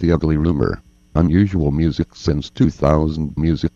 The Ugly Rumor. Unusual music since 2000 music.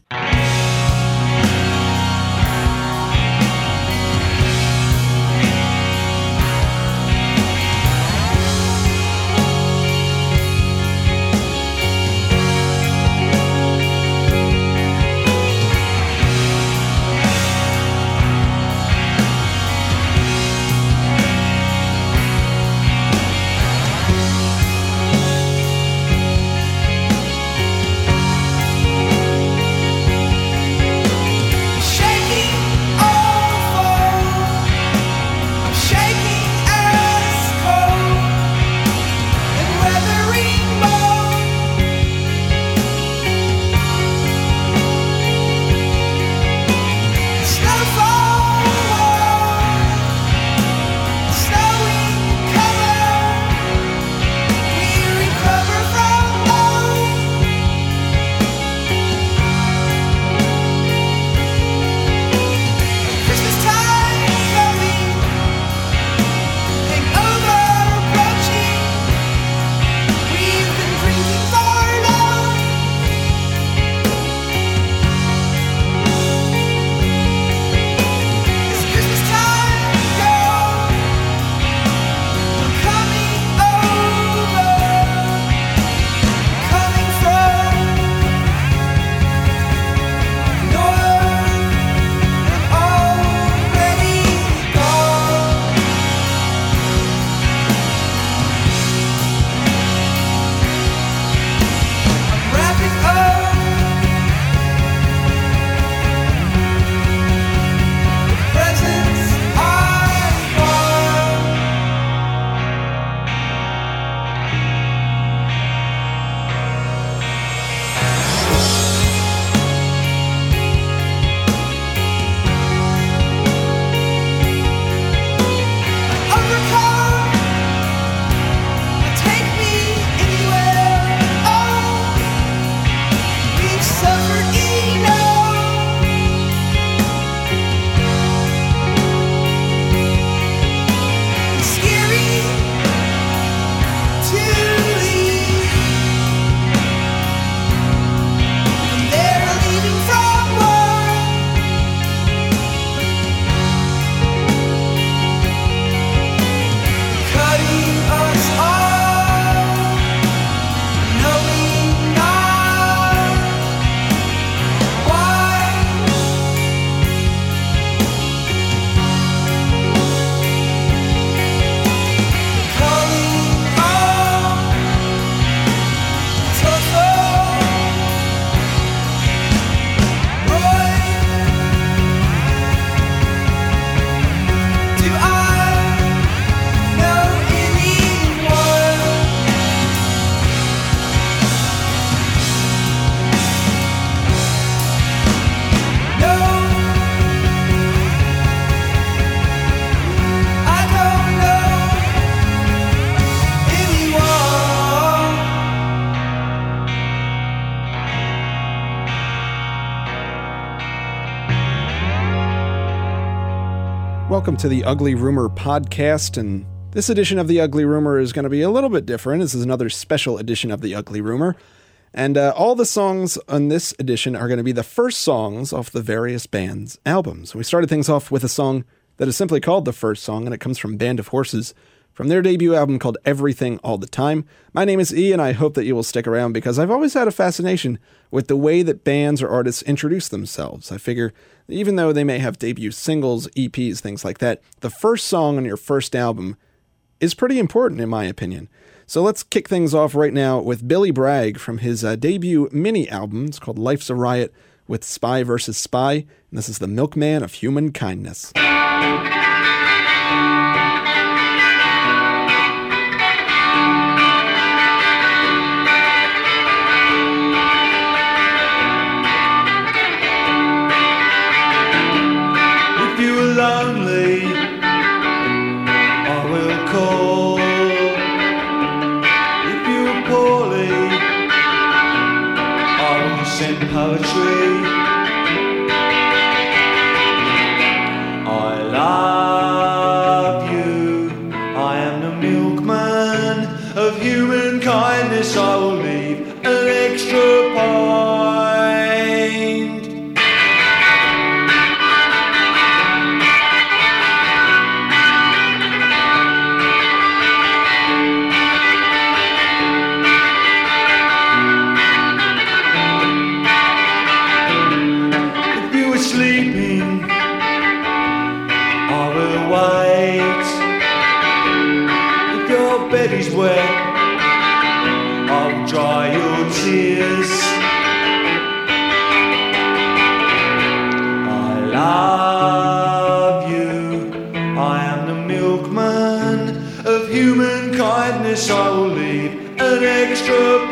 Welcome to the Ugly Rumor podcast, and this edition of the Ugly Rumor is going to be a little bit different. This is another special edition of the Ugly Rumor, and uh, all the songs on this edition are going to be the first songs off the various bands' albums. We started things off with a song that is simply called the first song, and it comes from Band of Horses from their debut album called Everything All the Time. My name is E, and I hope that you will stick around because I've always had a fascination with the way that bands or artists introduce themselves. I figure even though they may have debut singles, EPs, things like that, the first song on your first album is pretty important in my opinion. So let's kick things off right now with Billy Bragg from his uh, debut mini album. It's called Life's a Riot with Spy versus Spy, and this is the Milkman of Human Kindness. tears. I love you. I am the milkman of human kindness. I will leave an extra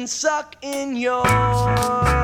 and suck in your.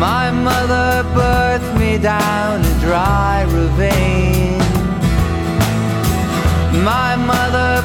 My mother birthed me down a dry ravine. My mother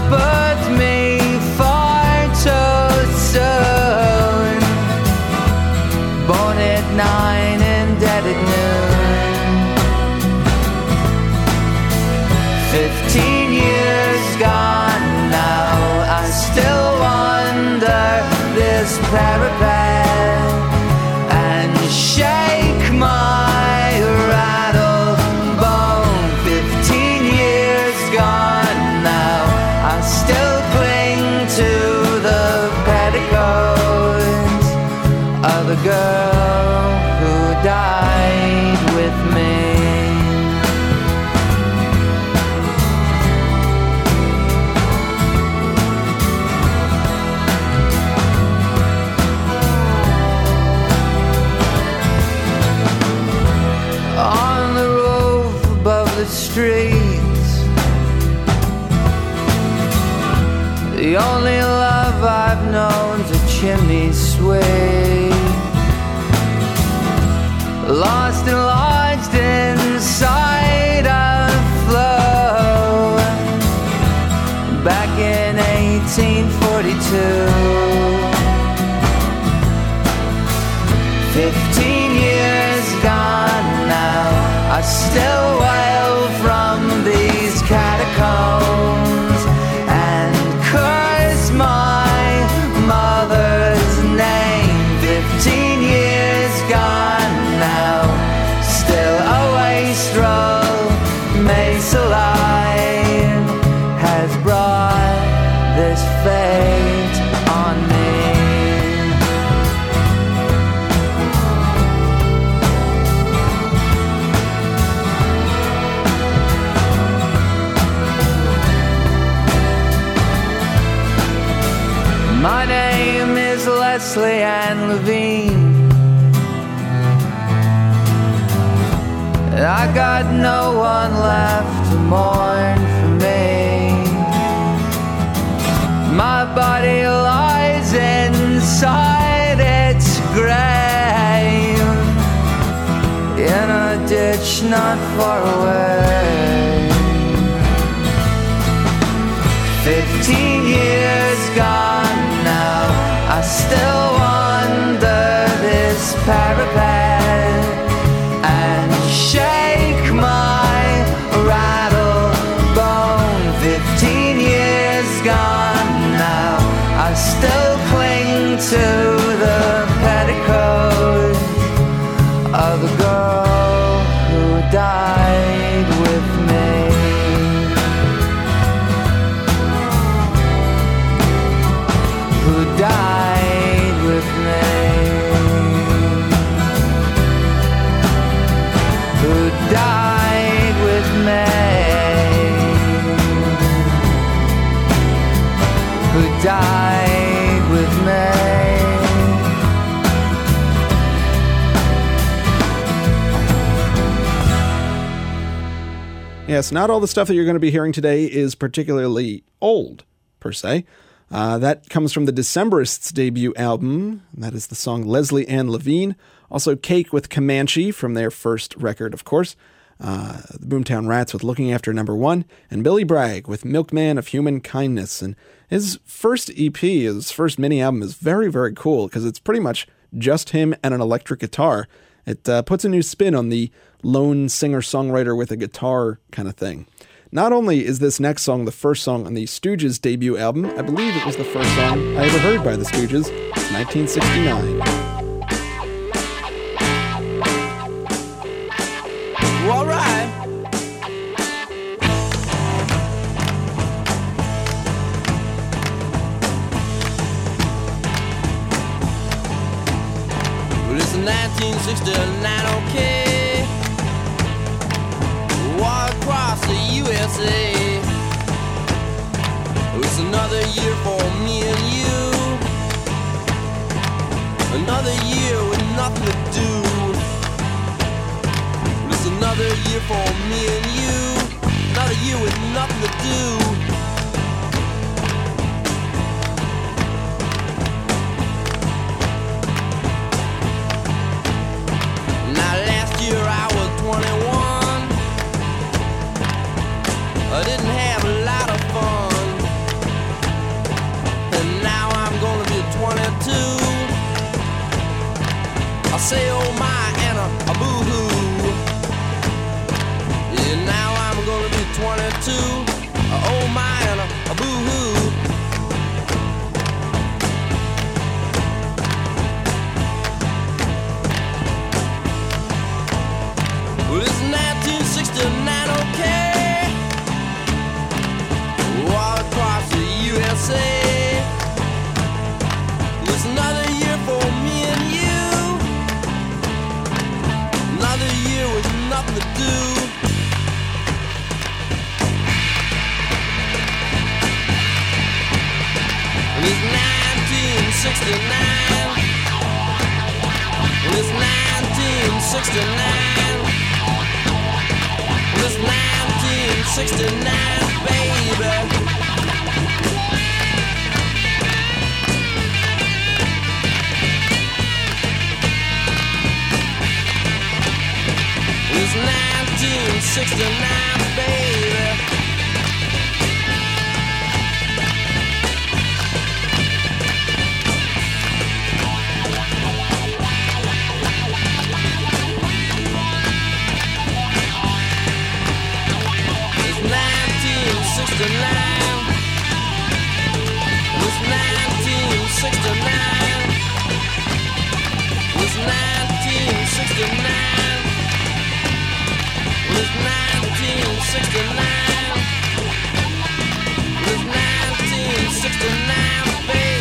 has brought this fate on me. My name is Leslie Ann Levine. I got no one left mourn for me. My body lies inside its grave in a ditch not far away. Fifteen years gone now, I still wander this parapet. Yes, not all the stuff that you're going to be hearing today is particularly old, per se. Uh, that comes from the Decemberists' debut album. That is the song Leslie Ann Levine. Also, Cake with Comanche from their first record, of course. Uh, the Boomtown Rats with Looking After Number One. And Billy Bragg with Milkman of Human Kindness. And his first EP, his first mini album, is very, very cool because it's pretty much just him and an electric guitar. It uh, puts a new spin on the lone singer songwriter with a guitar kind of thing. Not only is this next song the first song on the Stooges debut album, I believe it was the first song I ever heard by the Stooges. 1969. All right. Well, it's 1969, okay. Walk across the USA. It's another year for me and you. Another year with nothing to do. It's another year for me and you. Another year with nothing to do. Now last year I I say oh my and a, a boo hoo. Yeah, now I'm gonna be 22. Uh, oh my and a, a boo hoo. Well, it's 1969, okay. 1969. And it's 1969. And it's 1969, baby. It's 1969, 69, baby.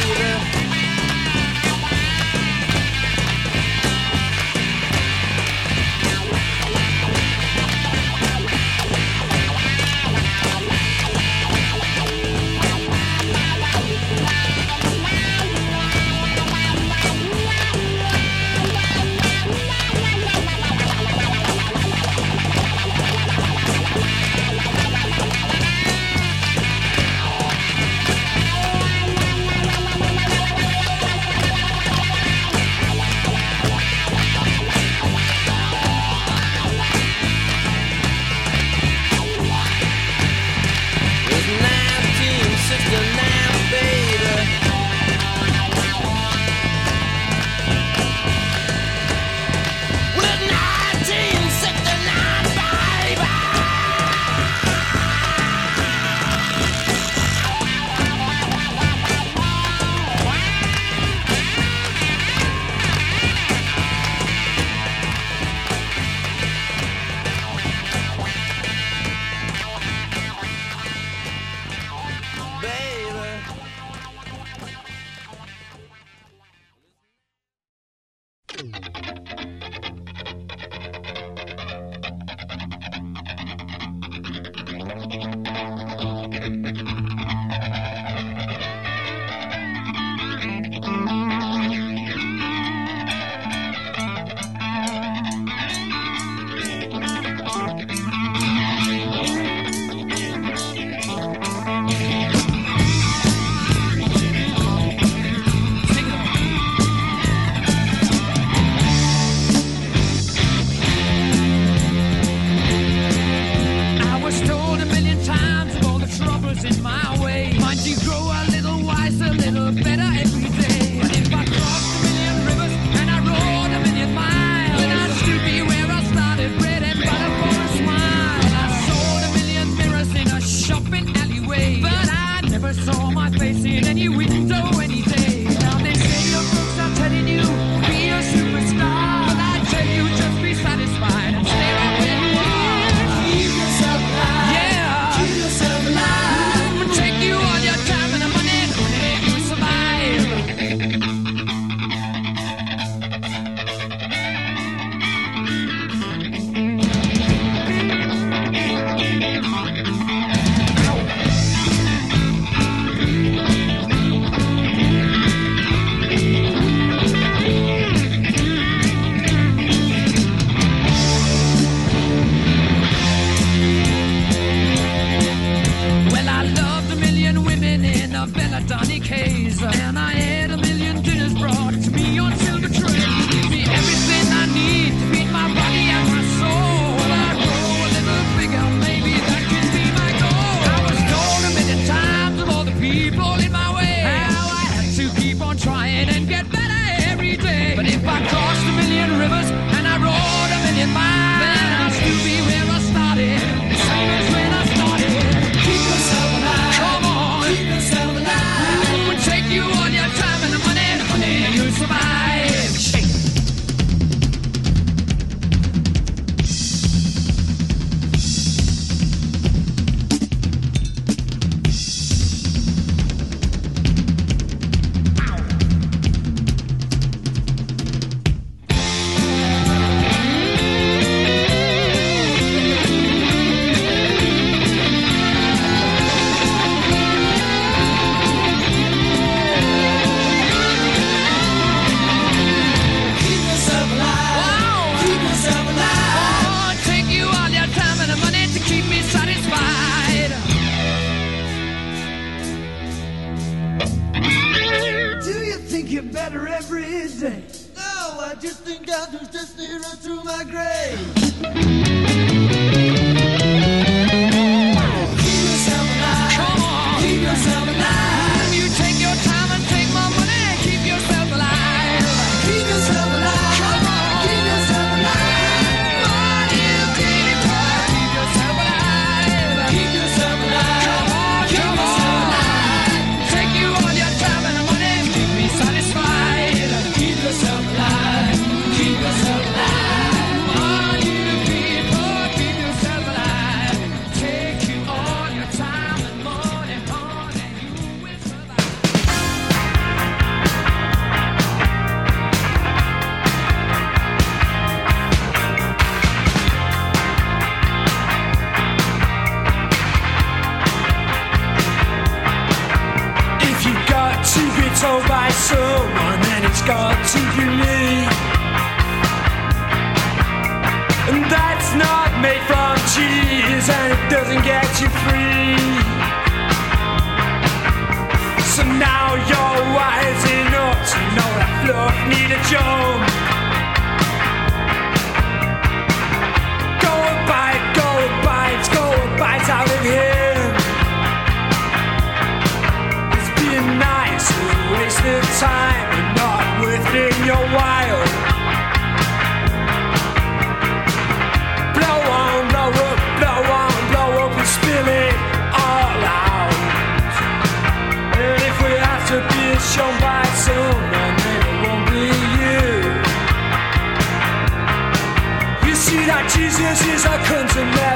Through my grave. That Jesus is a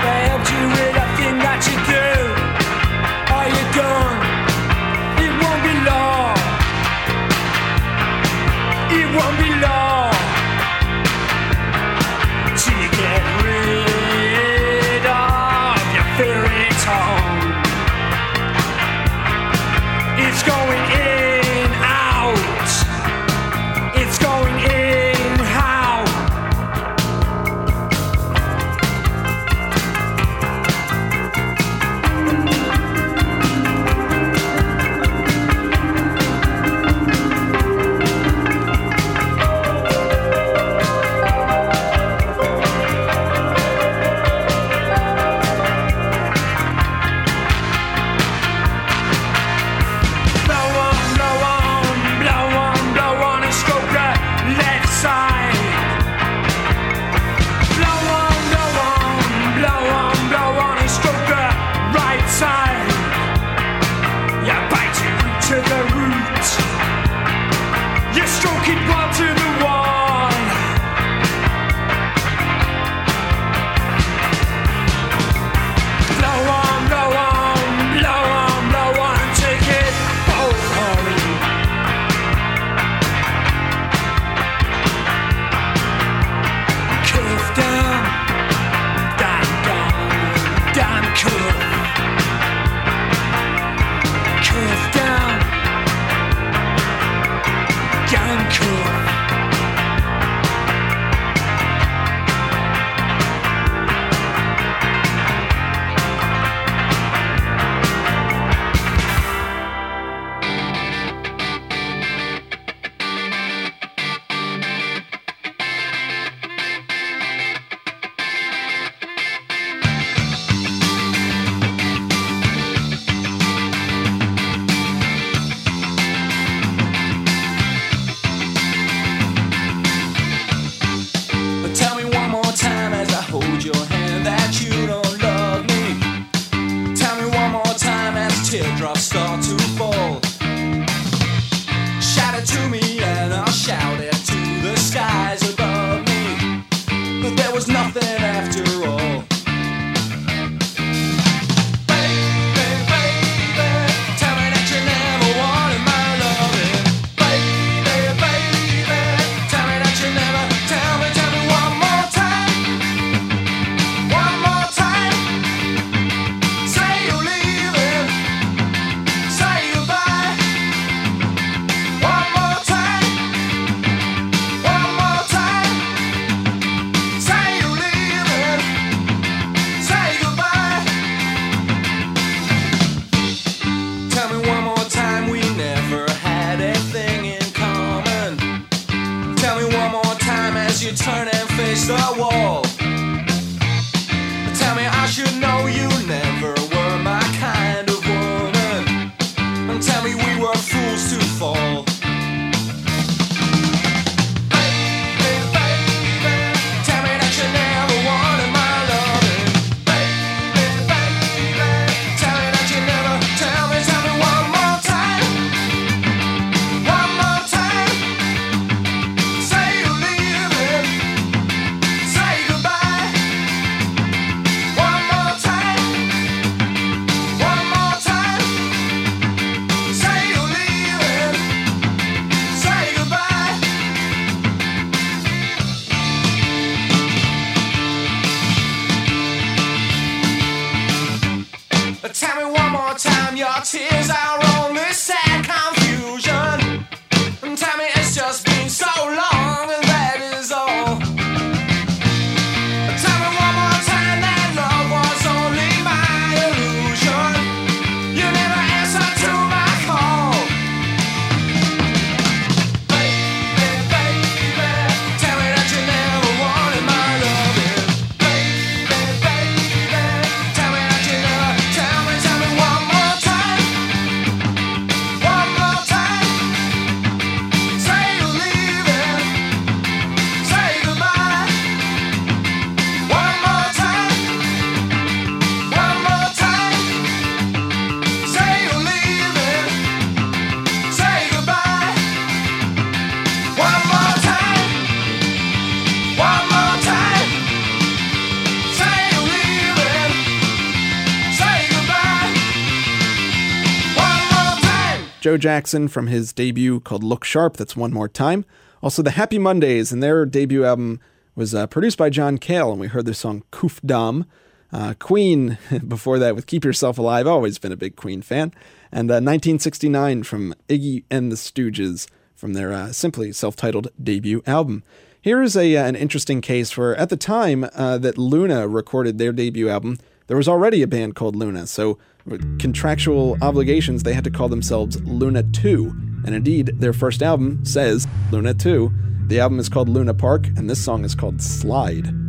Joe Jackson from his debut called Look Sharp. That's one more time. Also, the Happy Mondays and their debut album was uh, produced by John Cale, and we heard their song Kuff Dam. Uh, Queen, before that, with Keep Yourself Alive, always been a big Queen fan. And uh, 1969 from Iggy and the Stooges from their uh, simply self titled debut album. Here is a, uh, an interesting case where, at the time uh, that Luna recorded their debut album, there was already a band called Luna, so contractual obligations, they had to call themselves Luna 2. And indeed, their first album says Luna 2. The album is called Luna Park, and this song is called Slide.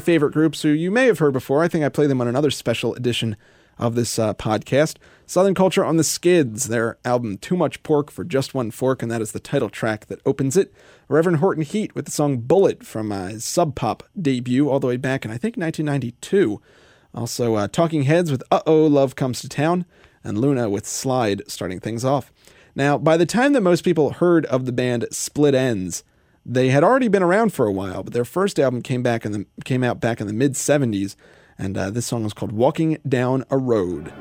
Favorite groups who you may have heard before. I think I played them on another special edition of this uh, podcast. Southern Culture on the Skids, their album Too Much Pork for Just One Fork, and that is the title track that opens it. Reverend Horton Heat with the song Bullet from his Sub Pop debut all the way back in, I think, 1992. Also, uh, Talking Heads with Uh Oh, Love Comes to Town, and Luna with Slide starting things off. Now, by the time that most people heard of the band Split Enz, they had already been around for a while, but their first album came back in the came out back in the mid '70s, and uh, this song was called "Walking Down a Road."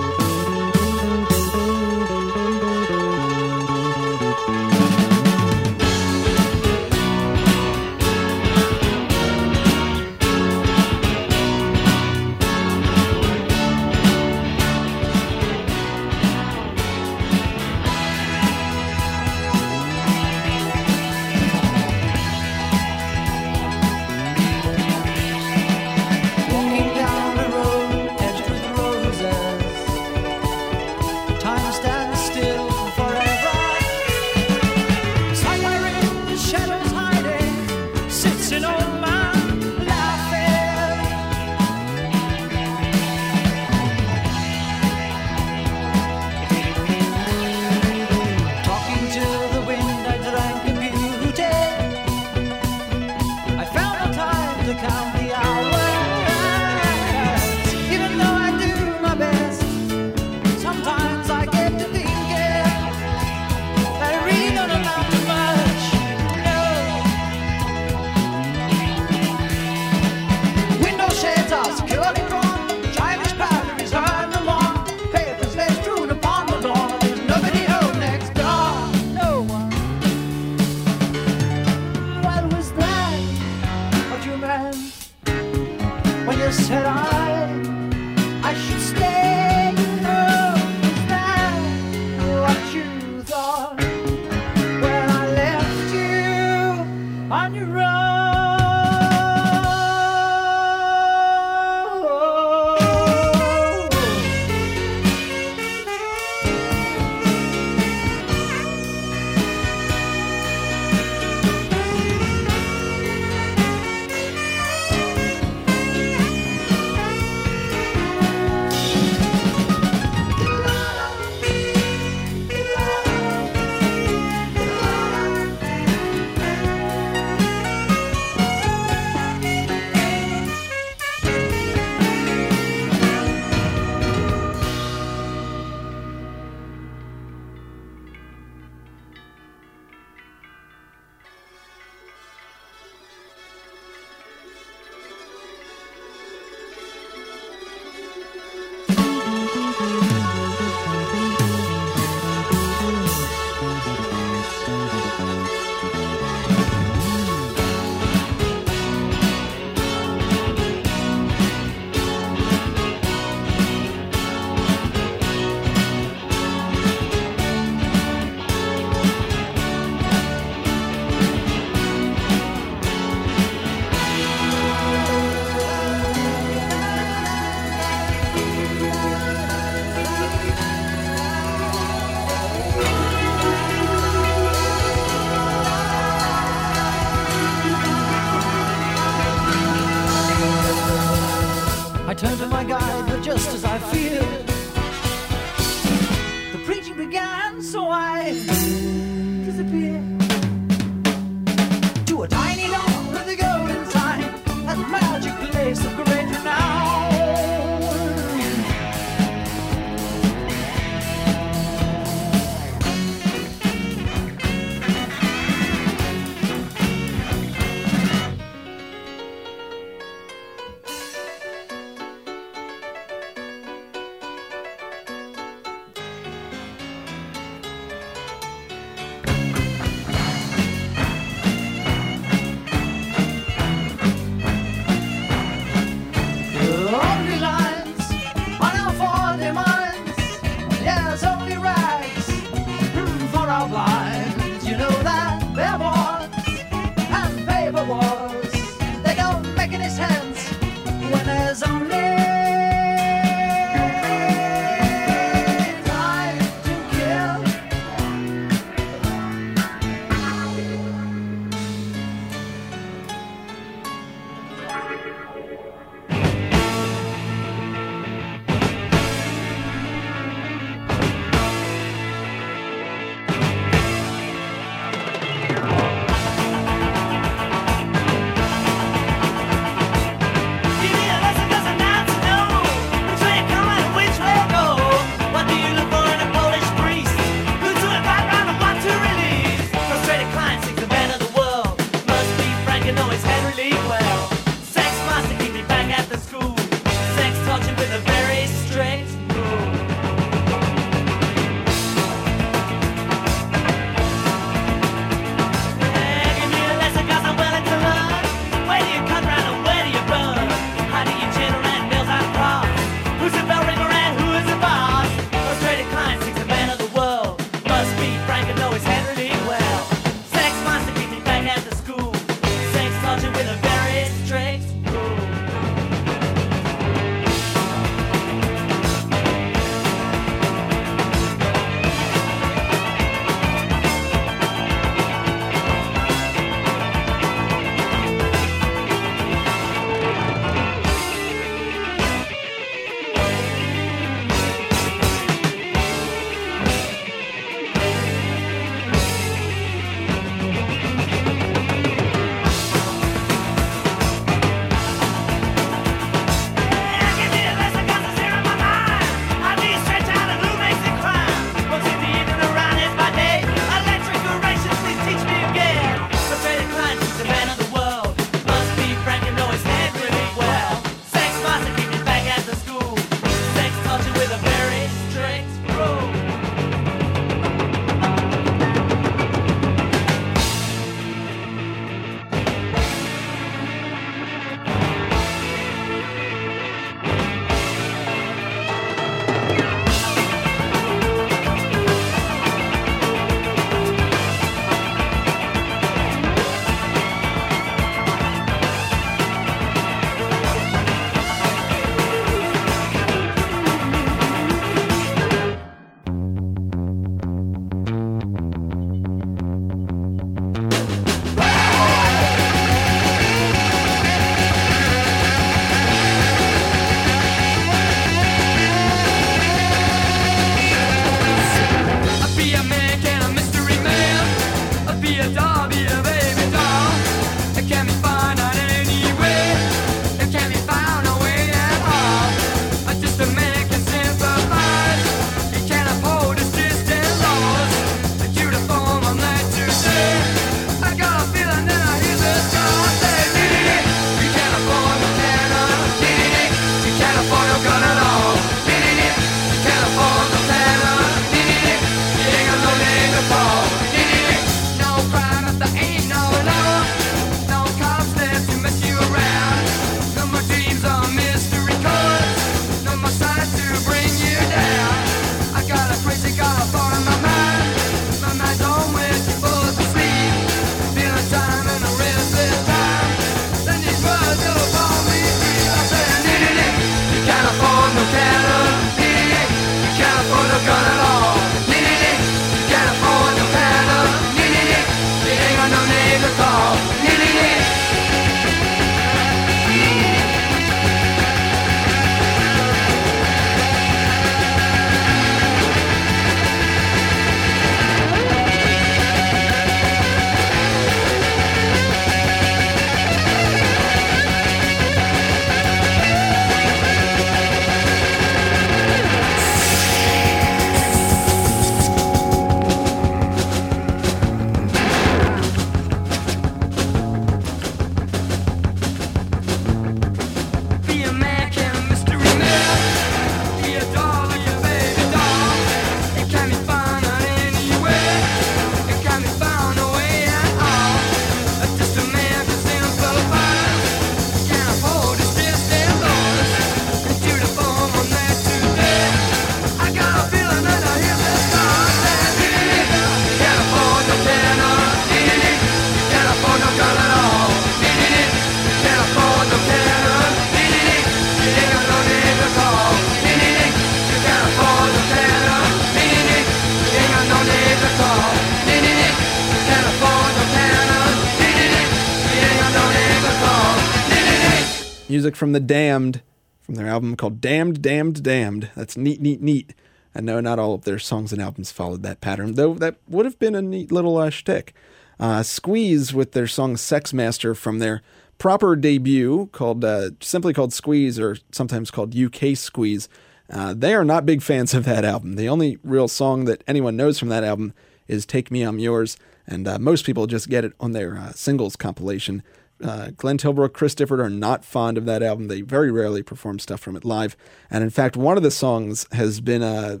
From The Damned, from their album called Damned, Damned, Damned. That's neat, neat, neat. And no, not all of their songs and albums followed that pattern, though that would have been a neat little uh, shtick. Uh, Squeeze with their song Sex Master from their proper debut called uh, simply called Squeeze or sometimes called UK Squeeze. Uh, they are not big fans of that album. The only real song that anyone knows from that album is Take Me, I'm Yours, and uh, most people just get it on their uh, singles compilation. Uh, Glenn Tilbrook, Chris Difford are not fond of that album. They very rarely perform stuff from it live. And in fact, one of the songs has been a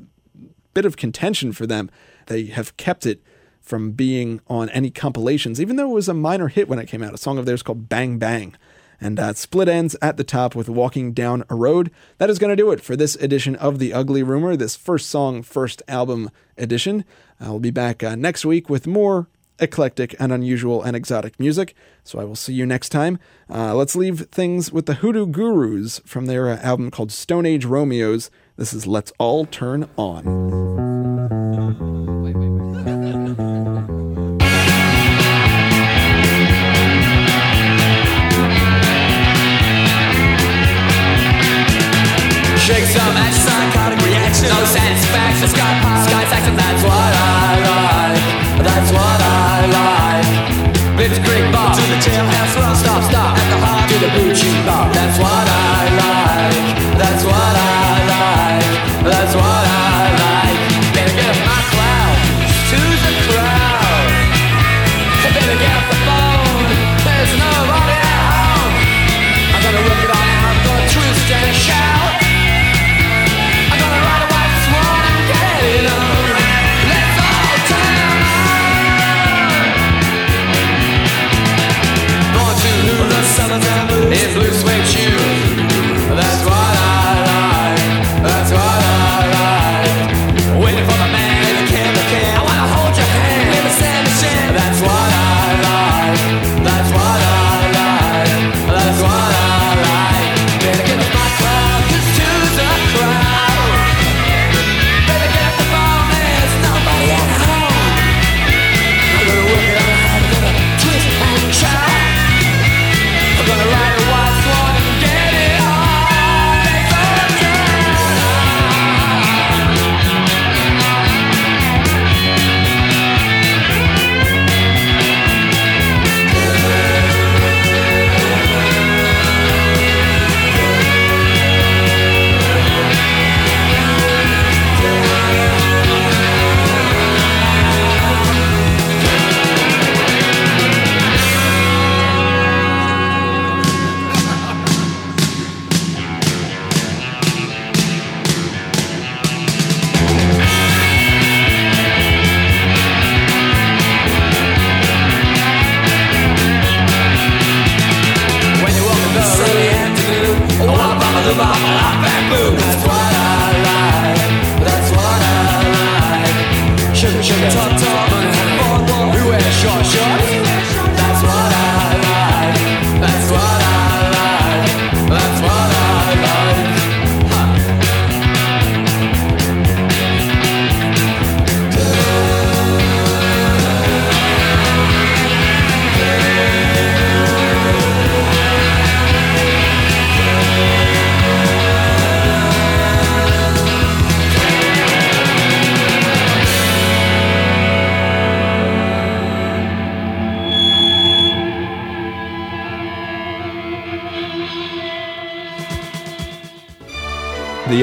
bit of contention for them. They have kept it from being on any compilations, even though it was a minor hit when it came out. A song of theirs called Bang Bang. And uh, Split Enz at the top with Walking Down a Road. That is going to do it for this edition of The Ugly Rumor, this first song, first album edition. I will be back uh, next week with more eclectic and unusual and exotic music. So I will see you next time. Uh, let's leave things with the Hoodoo Gurus from their uh, album called Stone Age Romeos. This is Let's All Turn On. Shake some action, psychotic reaction. No satisfaction. Sky pie, Sky Saxon. That's what I like. That's what I like. Blitzkrieg Bop to the jailhouse run. Stop, stop at the heart to the blue cheese bar. That's what I like.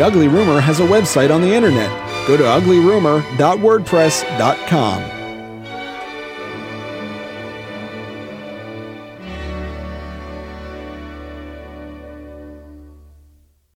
Ugly Rumor has a website on the internet. Go to uglyrumor.wordpress.com.